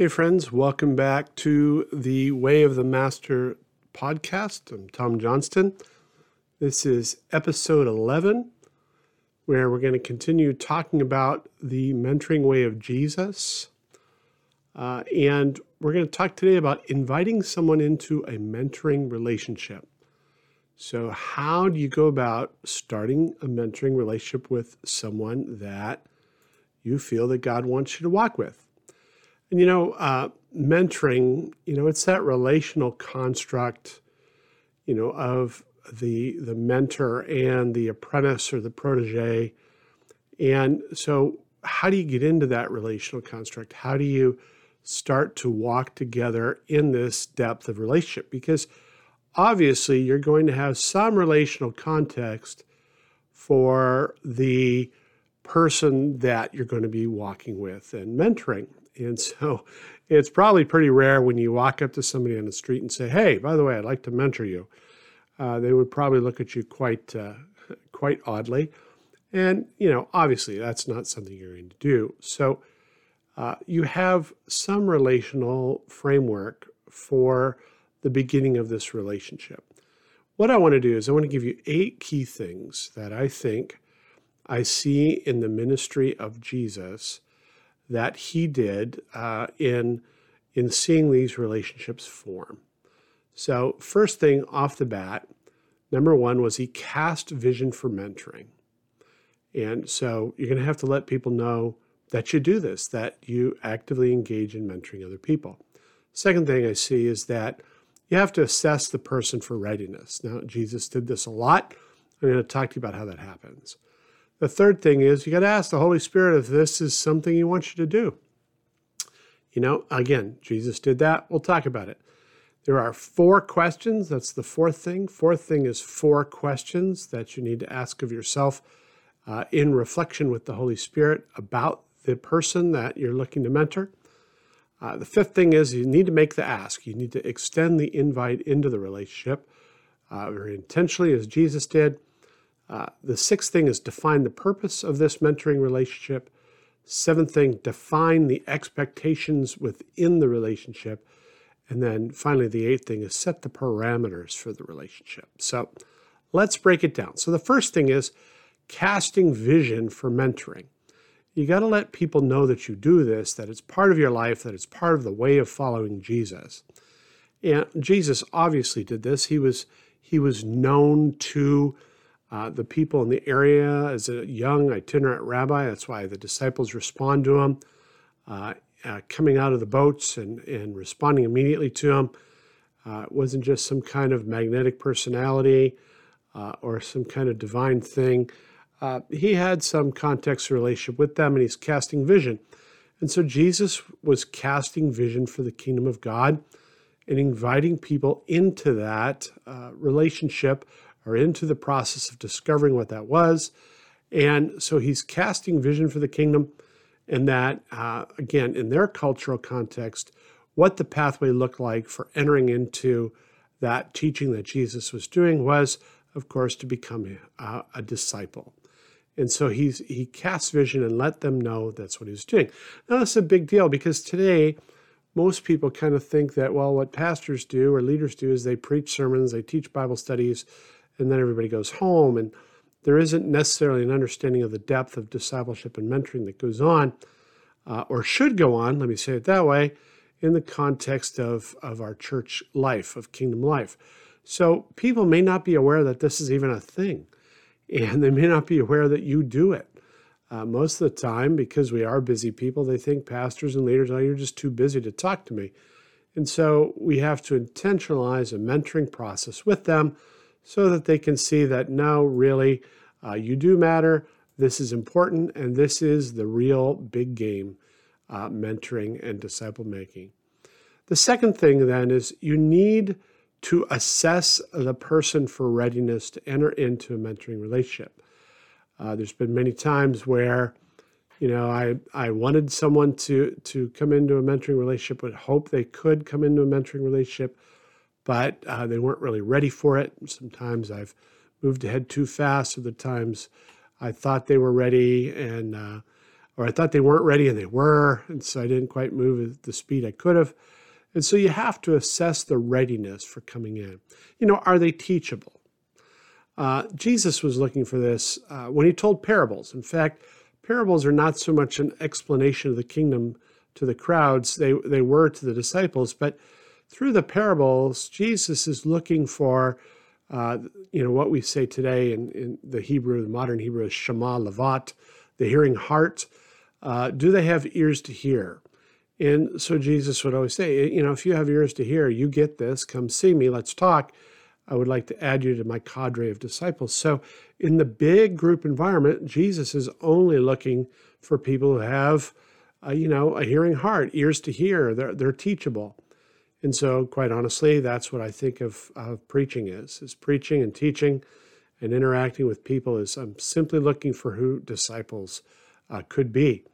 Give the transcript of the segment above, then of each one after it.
Hey, friends, welcome back to the Way of the Master podcast. I'm Tom Johnston. This is episode 11, where we're going to continue talking about the mentoring way of Jesus. Uh, and we're going to talk today about inviting someone into a mentoring relationship. So, how do you go about starting a mentoring relationship with someone that you feel that God wants you to walk with? And you know, uh, mentoring, you know, it's that relational construct, you know, of the the mentor and the apprentice or the protege. And so, how do you get into that relational construct? How do you start to walk together in this depth of relationship? Because obviously, you're going to have some relational context for the person that you're going to be walking with and mentoring. And so it's probably pretty rare when you walk up to somebody on the street and say, Hey, by the way, I'd like to mentor you. Uh, they would probably look at you quite, uh, quite oddly. And, you know, obviously that's not something you're going to do. So uh, you have some relational framework for the beginning of this relationship. What I want to do is I want to give you eight key things that I think I see in the ministry of Jesus that he did uh, in in seeing these relationships form. So, first thing off the bat, number one was he cast vision for mentoring. And so you're going to have to let people know that you do this, that you actively engage in mentoring other people. Second thing I see is that you have to assess the person for readiness. Now, Jesus did this a lot. I'm going to talk to you about how that happens. The third thing is you got to ask the Holy Spirit if this is something He wants you to do. You know, again, Jesus did that. We'll talk about it. There are four questions. That's the fourth thing. Fourth thing is four questions that you need to ask of yourself uh, in reflection with the Holy Spirit about the person that you're looking to mentor. Uh, the fifth thing is you need to make the ask. You need to extend the invite into the relationship uh, very intentionally, as Jesus did. Uh, the sixth thing is define the purpose of this mentoring relationship. Seventh thing, define the expectations within the relationship. And then finally, the eighth thing is set the parameters for the relationship. So let's break it down. So the first thing is casting vision for mentoring. You got to let people know that you do this, that it's part of your life, that it's part of the way of following Jesus. And Jesus obviously did this. He was he was known to uh, the people in the area as a young itinerant rabbi. That's why the disciples respond to him, uh, uh, coming out of the boats and, and responding immediately to him. Uh, it wasn't just some kind of magnetic personality uh, or some kind of divine thing. Uh, he had some context relationship with them and he's casting vision. And so Jesus was casting vision for the kingdom of God and inviting people into that relationship are into the process of discovering what that was. And so he's casting vision for the kingdom, and that, uh, again, in their cultural context, what the pathway looked like for entering into that teaching that Jesus was doing was, of course, to become a, a disciple. And so he's he casts vision and let them know that's what he's doing. Now that's a big deal because today most people kind of think that well, what pastors do or leaders do is they preach sermons, they teach Bible studies, and then everybody goes home. And there isn't necessarily an understanding of the depth of discipleship and mentoring that goes on, uh, or should go on, let me say it that way, in the context of, of our church life, of kingdom life. So people may not be aware that this is even a thing, and they may not be aware that you do it. Uh, most of the time, because we are busy people, they think pastors and leaders, oh, you're just too busy to talk to me. And so we have to intentionalize a mentoring process with them so that they can see that no, really, uh, you do matter. This is important, and this is the real big game uh, mentoring and disciple making. The second thing then is you need to assess the person for readiness to enter into a mentoring relationship. Uh, there's been many times where, you know, I, I wanted someone to, to come into a mentoring relationship, would hope they could come into a mentoring relationship, but uh, they weren't really ready for it. Sometimes I've moved ahead too fast. Other times I thought they were ready and uh, or I thought they weren't ready and they were, and so I didn't quite move at the speed I could have. And so you have to assess the readiness for coming in. You know, are they teachable? Uh, Jesus was looking for this uh, when he told parables. In fact, parables are not so much an explanation of the kingdom to the crowds, they, they were to the disciples, but through the parables, Jesus is looking for, uh, you know, what we say today in, in the Hebrew, the modern Hebrew is Shema Lavat, the hearing heart. Uh, do they have ears to hear? And so Jesus would always say, you know, if you have ears to hear, you get this, come see me, let's talk. I would like to add you to my cadre of disciples. So, in the big group environment, Jesus is only looking for people who have, uh, you know, a hearing heart, ears to hear. They're they're teachable, and so, quite honestly, that's what I think of, of preaching is: is preaching and teaching, and interacting with people. Is I'm simply looking for who disciples uh, could be.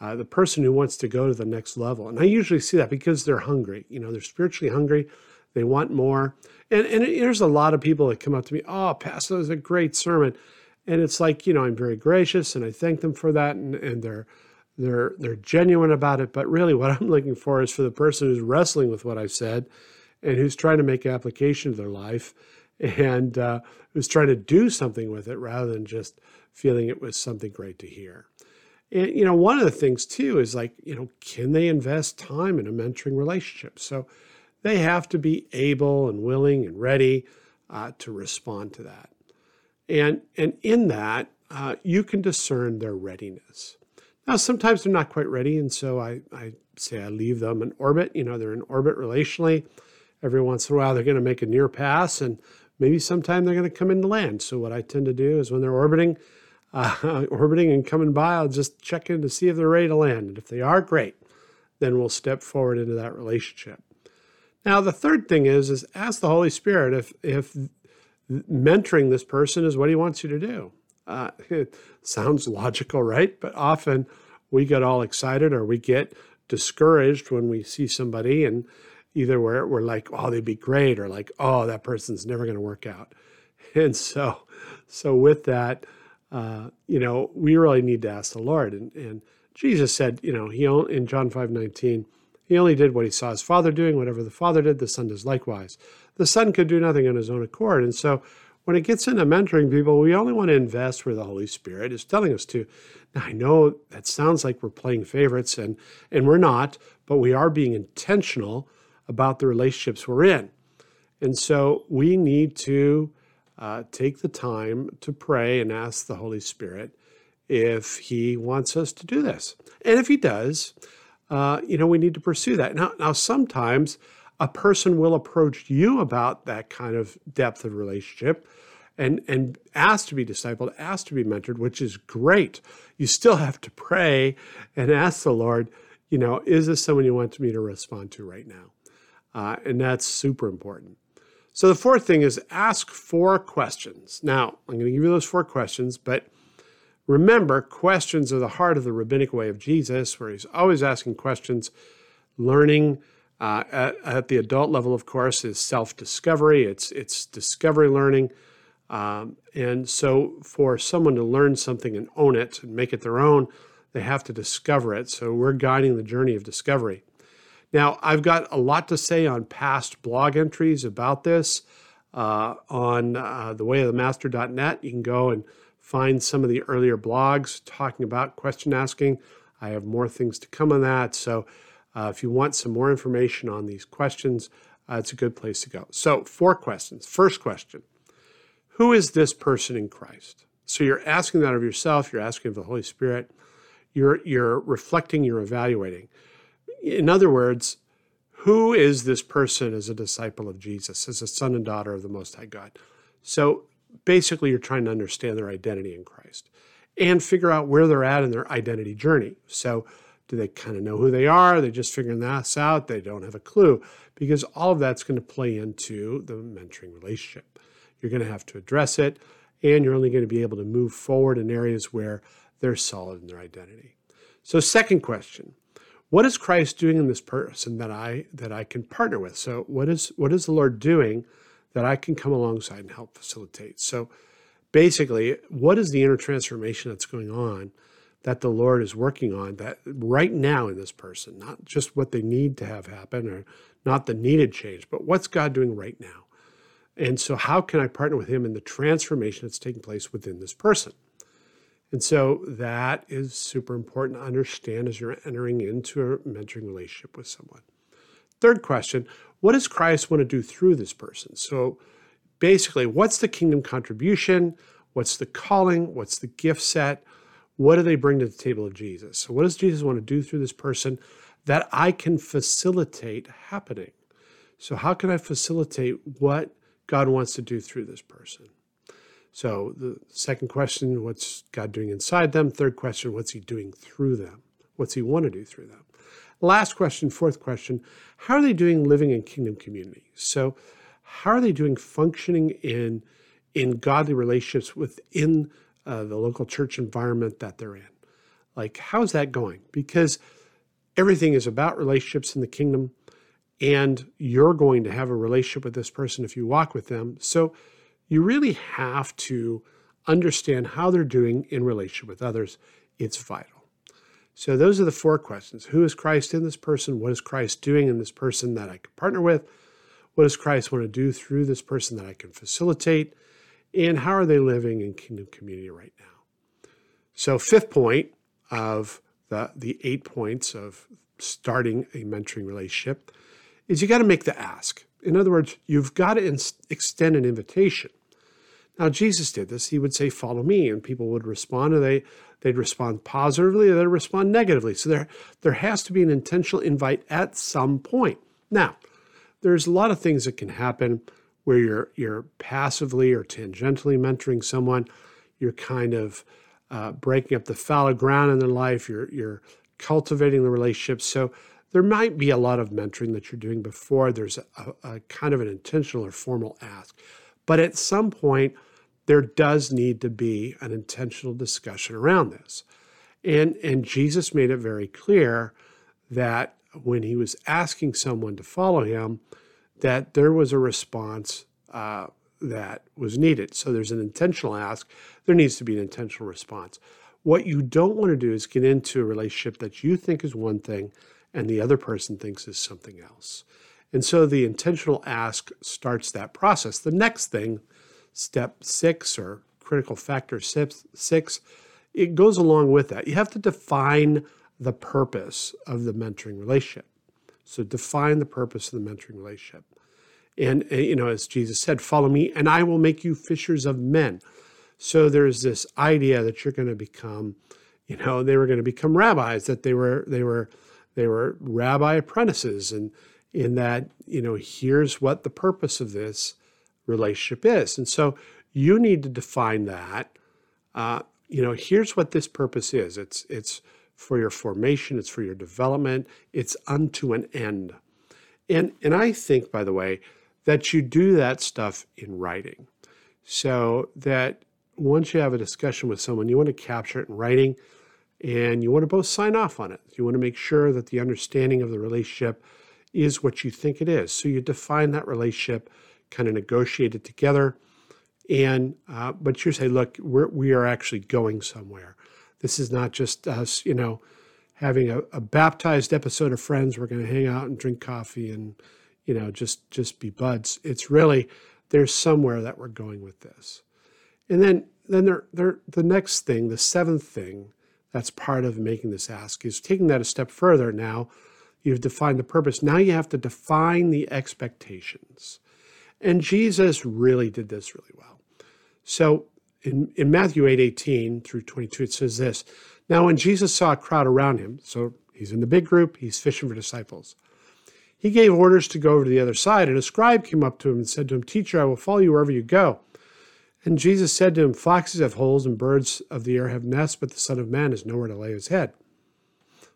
Uh, the person who wants to go to the next level, and I usually see that because they're hungry. You know, they're spiritually hungry they want more. And, and there's a lot of people that come up to me, oh, Pastor, that was a great sermon. And it's like, you know, I'm very gracious and I thank them for that. And, and they're, they're, they're genuine about it. But really, what I'm looking for is for the person who's wrestling with what I've said and who's trying to make application to their life and uh, who's trying to do something with it rather than just feeling it was something great to hear. And, you know, one of the things too is like, you know, can they invest time in a mentoring relationship? So, they have to be able and willing and ready uh, to respond to that. And, and in that, uh, you can discern their readiness. Now, sometimes they're not quite ready, and so I, I say I leave them in orbit. You know, they're in orbit relationally. Every once in a while, they're going to make a near pass, and maybe sometime they're going to come into land. So, what I tend to do is when they're orbiting, uh, orbiting and coming by, I'll just check in to see if they're ready to land. And if they are, great. Then we'll step forward into that relationship. Now, the third thing is, is ask the Holy Spirit if, if mentoring this person is what he wants you to do. Uh, it sounds logical, right? But often we get all excited or we get discouraged when we see somebody and either we're, we're like, oh, they'd be great, or like, oh, that person's never going to work out. And so, so with that, uh, you know, we really need to ask the Lord. And, and Jesus said, you know, he in John 5 19, he only did what he saw his father doing. Whatever the father did, the son does likewise. The son could do nothing on his own accord. And so when it gets into mentoring people, we only want to invest where the Holy Spirit is telling us to. Now, I know that sounds like we're playing favorites, and, and we're not, but we are being intentional about the relationships we're in. And so we need to uh, take the time to pray and ask the Holy Spirit if He wants us to do this. And if He does, uh, you know, we need to pursue that. Now, now, sometimes a person will approach you about that kind of depth of relationship and, and ask to be discipled, ask to be mentored, which is great. You still have to pray and ask the Lord, you know, is this someone you want me to respond to right now? Uh, and that's super important. So the fourth thing is ask four questions. Now, I'm going to give you those four questions, but Remember, questions are the heart of the rabbinic way of Jesus, where he's always asking questions. Learning uh, at, at, the adult level, of course, is self discovery, it's, it's discovery learning. Um, and so, for someone to learn something and own it and make it their own, they have to discover it. So, we're guiding the journey of discovery. Now, I've got a lot to say on past blog entries about this uh, on uh, thewayofthemaster.net. You can go and find some of the earlier blogs talking about question asking. I have more things to come on that. So uh, if you want some more information on these questions, uh, it's a good place to go. So, four questions. First question Who is this person in Christ? So, you're asking that of yourself, you're asking of the Holy Spirit, you're, you're reflecting, you're evaluating. In other words, who is this person as a disciple of Jesus, as a son and daughter of the Most High God? So, basically you're trying to understand their identity in Christ and figure out where they're at in their identity journey. So, do they kind of know who they are? They're just figuring this out? They don't have a clue because all of that's going to play into the mentoring relationship. You're going to have to address it, and you're only going to be able to move forward in areas where they're solid in their identity. So, second question. What is Christ doing in this person that I that I can partner with? So what is what is the Lord doing that I can come alongside and help facilitate. So basically, what is the inner transformation that's going on that the Lord is working on that right now in this person, not just what they need to have happen or not the needed change, but what's God doing right now? And so, how can I partner with Him in the transformation that's taking place within this person? And so, that is super important to understand as you're entering into a mentoring relationship with someone. Third question What does Christ want to do through this person? So, basically, what's the kingdom contribution? What's the calling? What's the gift set? What do they bring to the table of Jesus? So, what does Jesus want to do through this person that I can facilitate happening? So, how can I facilitate what God wants to do through this person? So, the second question, what's God doing inside them? Third question, what's He doing through them? What's He want to do through them? Last question, fourth question, how are they doing living in kingdom community? So, how are they doing functioning in in godly relationships within uh, the local church environment that they're in. Like, how's that going? Because everything is about relationships in the kingdom, and you're going to have a relationship with this person if you walk with them. So, you really have to understand how they're doing in relationship with others. It's vital. So, those are the four questions Who is Christ in this person? What is Christ doing in this person that I can partner with? What does Christ want to do through this person that I can facilitate? And how are they living in kingdom community right now? So, fifth point of the, the eight points of starting a mentoring relationship is you got to make the ask. In other words, you've got to extend an invitation. Now, Jesus did this. He would say, Follow me, and people would respond, and they, they'd respond positively, or they'd respond negatively. So, there, there has to be an intentional invite at some point. Now, there's a lot of things that can happen where you're you're passively or tangentially mentoring someone. You're kind of uh, breaking up the fallow ground in their life. You're you're cultivating the relationship. So there might be a lot of mentoring that you're doing before there's a, a kind of an intentional or formal ask. But at some point, there does need to be an intentional discussion around this. And, and Jesus made it very clear that when he was asking someone to follow him, that there was a response uh, that was needed. So there's an intentional ask, there needs to be an intentional response. What you don't want to do is get into a relationship that you think is one thing and the other person thinks is something else. And so the intentional ask starts that process. The next thing, step six or critical factor six, six it goes along with that. You have to define the purpose of the mentoring relationship. So define the purpose of the mentoring relationship. And, uh, you know, as Jesus said, follow me and I will make you fishers of men. So there's this idea that you're going to become, you know, they were going to become rabbis, that they were, they were, they were rabbi apprentices. And in that, you know, here's what the purpose of this relationship is. And so you need to define that. Uh, you know, here's what this purpose is. It's, it's, for your formation, it's for your development, it's unto an end. And, and I think, by the way, that you do that stuff in writing. So that once you have a discussion with someone, you want to capture it in writing and you want to both sign off on it. You want to make sure that the understanding of the relationship is what you think it is. So you define that relationship, kind of negotiate it together. And, uh, but you say, look, we're, we are actually going somewhere. This is not just us, you know, having a, a baptized episode of Friends. We're going to hang out and drink coffee and, you know, just just be buds. It's really there's somewhere that we're going with this. And then then there, there the next thing, the seventh thing that's part of making this ask is taking that a step further. Now you've defined the purpose. Now you have to define the expectations. And Jesus really did this really well. So in, in Matthew 8 18 through 22, it says this Now, when Jesus saw a crowd around him, so he's in the big group, he's fishing for disciples, he gave orders to go over to the other side. And a scribe came up to him and said to him, Teacher, I will follow you wherever you go. And Jesus said to him, Foxes have holes and birds of the air have nests, but the Son of Man has nowhere to lay his head.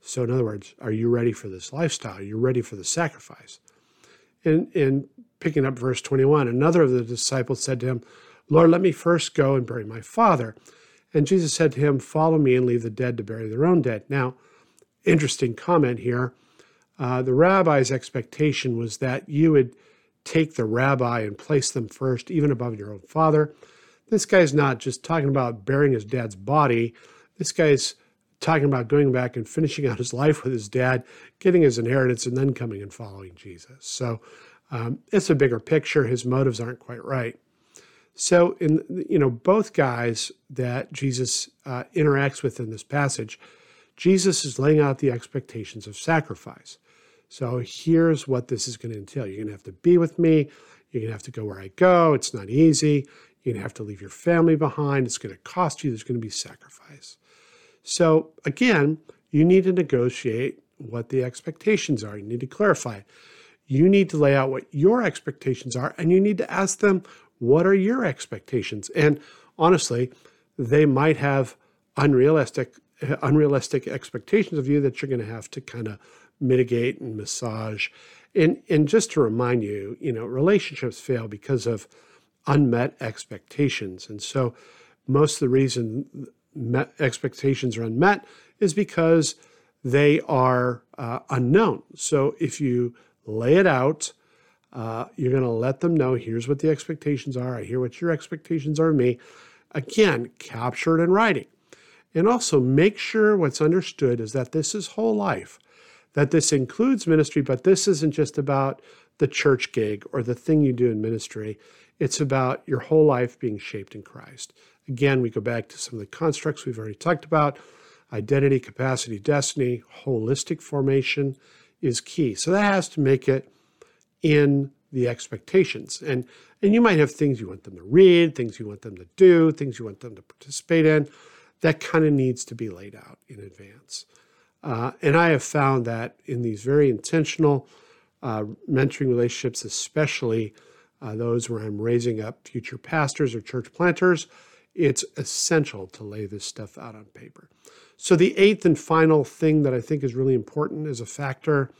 So, in other words, are you ready for this lifestyle? Are you ready for the sacrifice? And, and picking up verse 21, another of the disciples said to him, Lord, let me first go and bury my father. And Jesus said to him, Follow me and leave the dead to bury their own dead. Now, interesting comment here. Uh, the rabbi's expectation was that you would take the rabbi and place them first, even above your own father. This guy's not just talking about burying his dad's body. This guy's talking about going back and finishing out his life with his dad, getting his inheritance, and then coming and following Jesus. So um, it's a bigger picture. His motives aren't quite right. So, in you know, both guys that Jesus uh, interacts with in this passage, Jesus is laying out the expectations of sacrifice. So here's what this is going to entail. You're going to have to be with me. You're going to have to go where I go. It's not easy. You're going to have to leave your family behind. It's going to cost you. There's going to be sacrifice. So again, you need to negotiate what the expectations are. You need to clarify. You need to lay out what your expectations are, and you need to ask them, what are your expectations? And honestly, they might have unrealistic unrealistic expectations of you that you're going to have to kind of mitigate and massage. And and just to remind you, you know, relationships fail because of unmet expectations. And so most of the reason expectations are unmet is because they are uh, unknown. So if you lay it out, uh, you're going to let them know here's what the expectations are. I hear what your expectations are of me. Again, capture it in writing. And also make sure what's understood is that this is whole life, that this includes ministry, but this isn't just about the church gig or the thing you do in ministry. It's about your whole life being shaped in Christ. Again, we go back to some of the constructs we've already talked about identity, capacity, destiny, holistic formation is key. So that has to make it in the expectations. And and you might have things you want them to read, things you want them to do, things you want them to participate in. That kind of needs to be laid out in advance. Uh, and I have found that in these very intentional uh, mentoring relationships, especially uh, those where I'm raising up future pastors or church planters, it's essential to lay this stuff out on paper. So, the eighth and final thing that I think is really important as a factor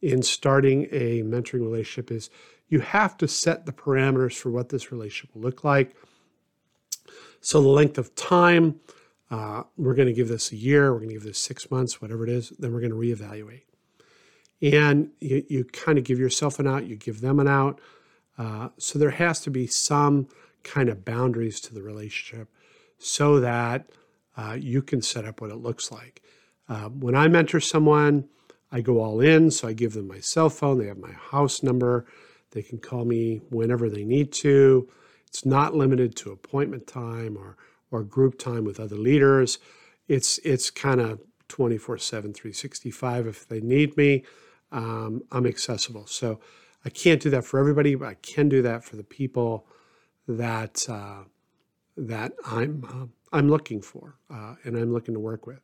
in starting a mentoring relationship is you have to set the parameters for what this relationship will look like. So, the length of time, uh, we're going to give this a year, we're going to give this six months, whatever it is, then we're going to reevaluate. And you, you kind of give yourself an out, you give them an out. Uh, so, there has to be some kind of boundaries to the relationship so that uh, you can set up what it looks like. Uh, when I mentor someone, I go all in. So I give them my cell phone, they have my house number, they can call me whenever they need to. It's not limited to appointment time or, or group time with other leaders. It's, it's kind of 24 7, 365. If they need me, um, I'm accessible. So I can't do that for everybody, but I can do that for the people that uh, that I'm uh, I'm looking for uh, and I'm looking to work with.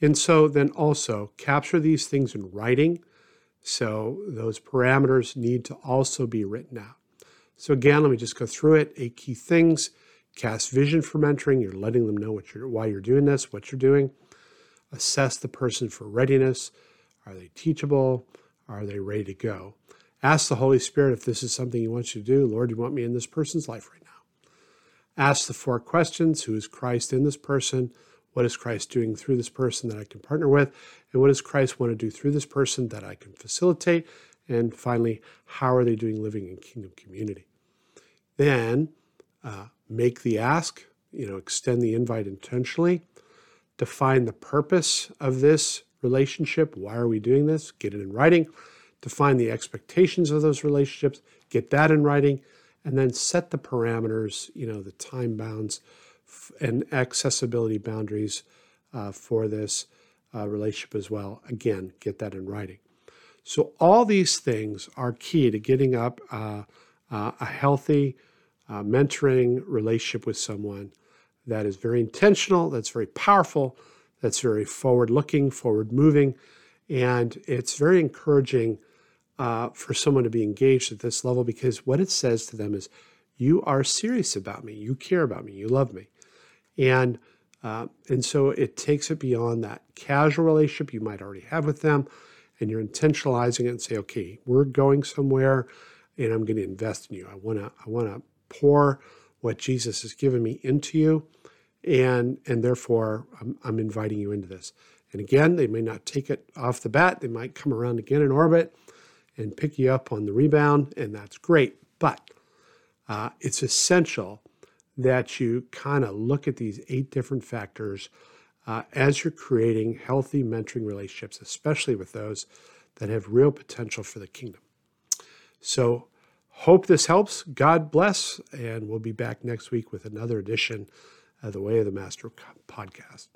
And so then also capture these things in writing. So those parameters need to also be written out. So again, let me just go through it. Eight key things. Cast vision for mentoring. You're letting them know what you're, why you're doing this, what you're doing. Assess the person for readiness. Are they teachable? Are they ready to go? Ask the Holy Spirit if this is something you want you to do. Lord, do you want me in this person's life right now? Ask the four questions Who is Christ in this person? What is Christ doing through this person that I can partner with? And what does Christ want to do through this person that I can facilitate? And finally, how are they doing living in kingdom community? Then uh, make the ask, you know, extend the invite intentionally, define the purpose of this relationship. Why are we doing this? Get it in writing define the expectations of those relationships, get that in writing, and then set the parameters, you know, the time bounds and accessibility boundaries uh, for this uh, relationship as well. Again, get that in writing. So, all these things are key to getting up uh, uh a healthy uh, mentoring relationship with someone that is very intentional, that's very powerful, that's very forward looking, forward moving, and it's very encouraging uh, for someone to be engaged at this level because what it says to them is, you are serious about me, you care about me, you love me, and uh, and so it takes it beyond that casual relationship you might already have with them, and you're intentionalizing it and say, okay, we're going somewhere, and I'm going to invest in you. I want to I want to pour what Jesus has given me into you, and and therefore I'm, I'm inviting you into this. And again, they may not take it off the bat. They might come around again in orbit and pick you up on the rebound, and that's great. But uh, it's essential that you kind of look at these eight different factors uh, as you're creating healthy mentoring relationships, especially with those that have real potential for the kingdom. So, hope this helps. God bless, and we'll be back next week with another edition of the Way of the Master podcast.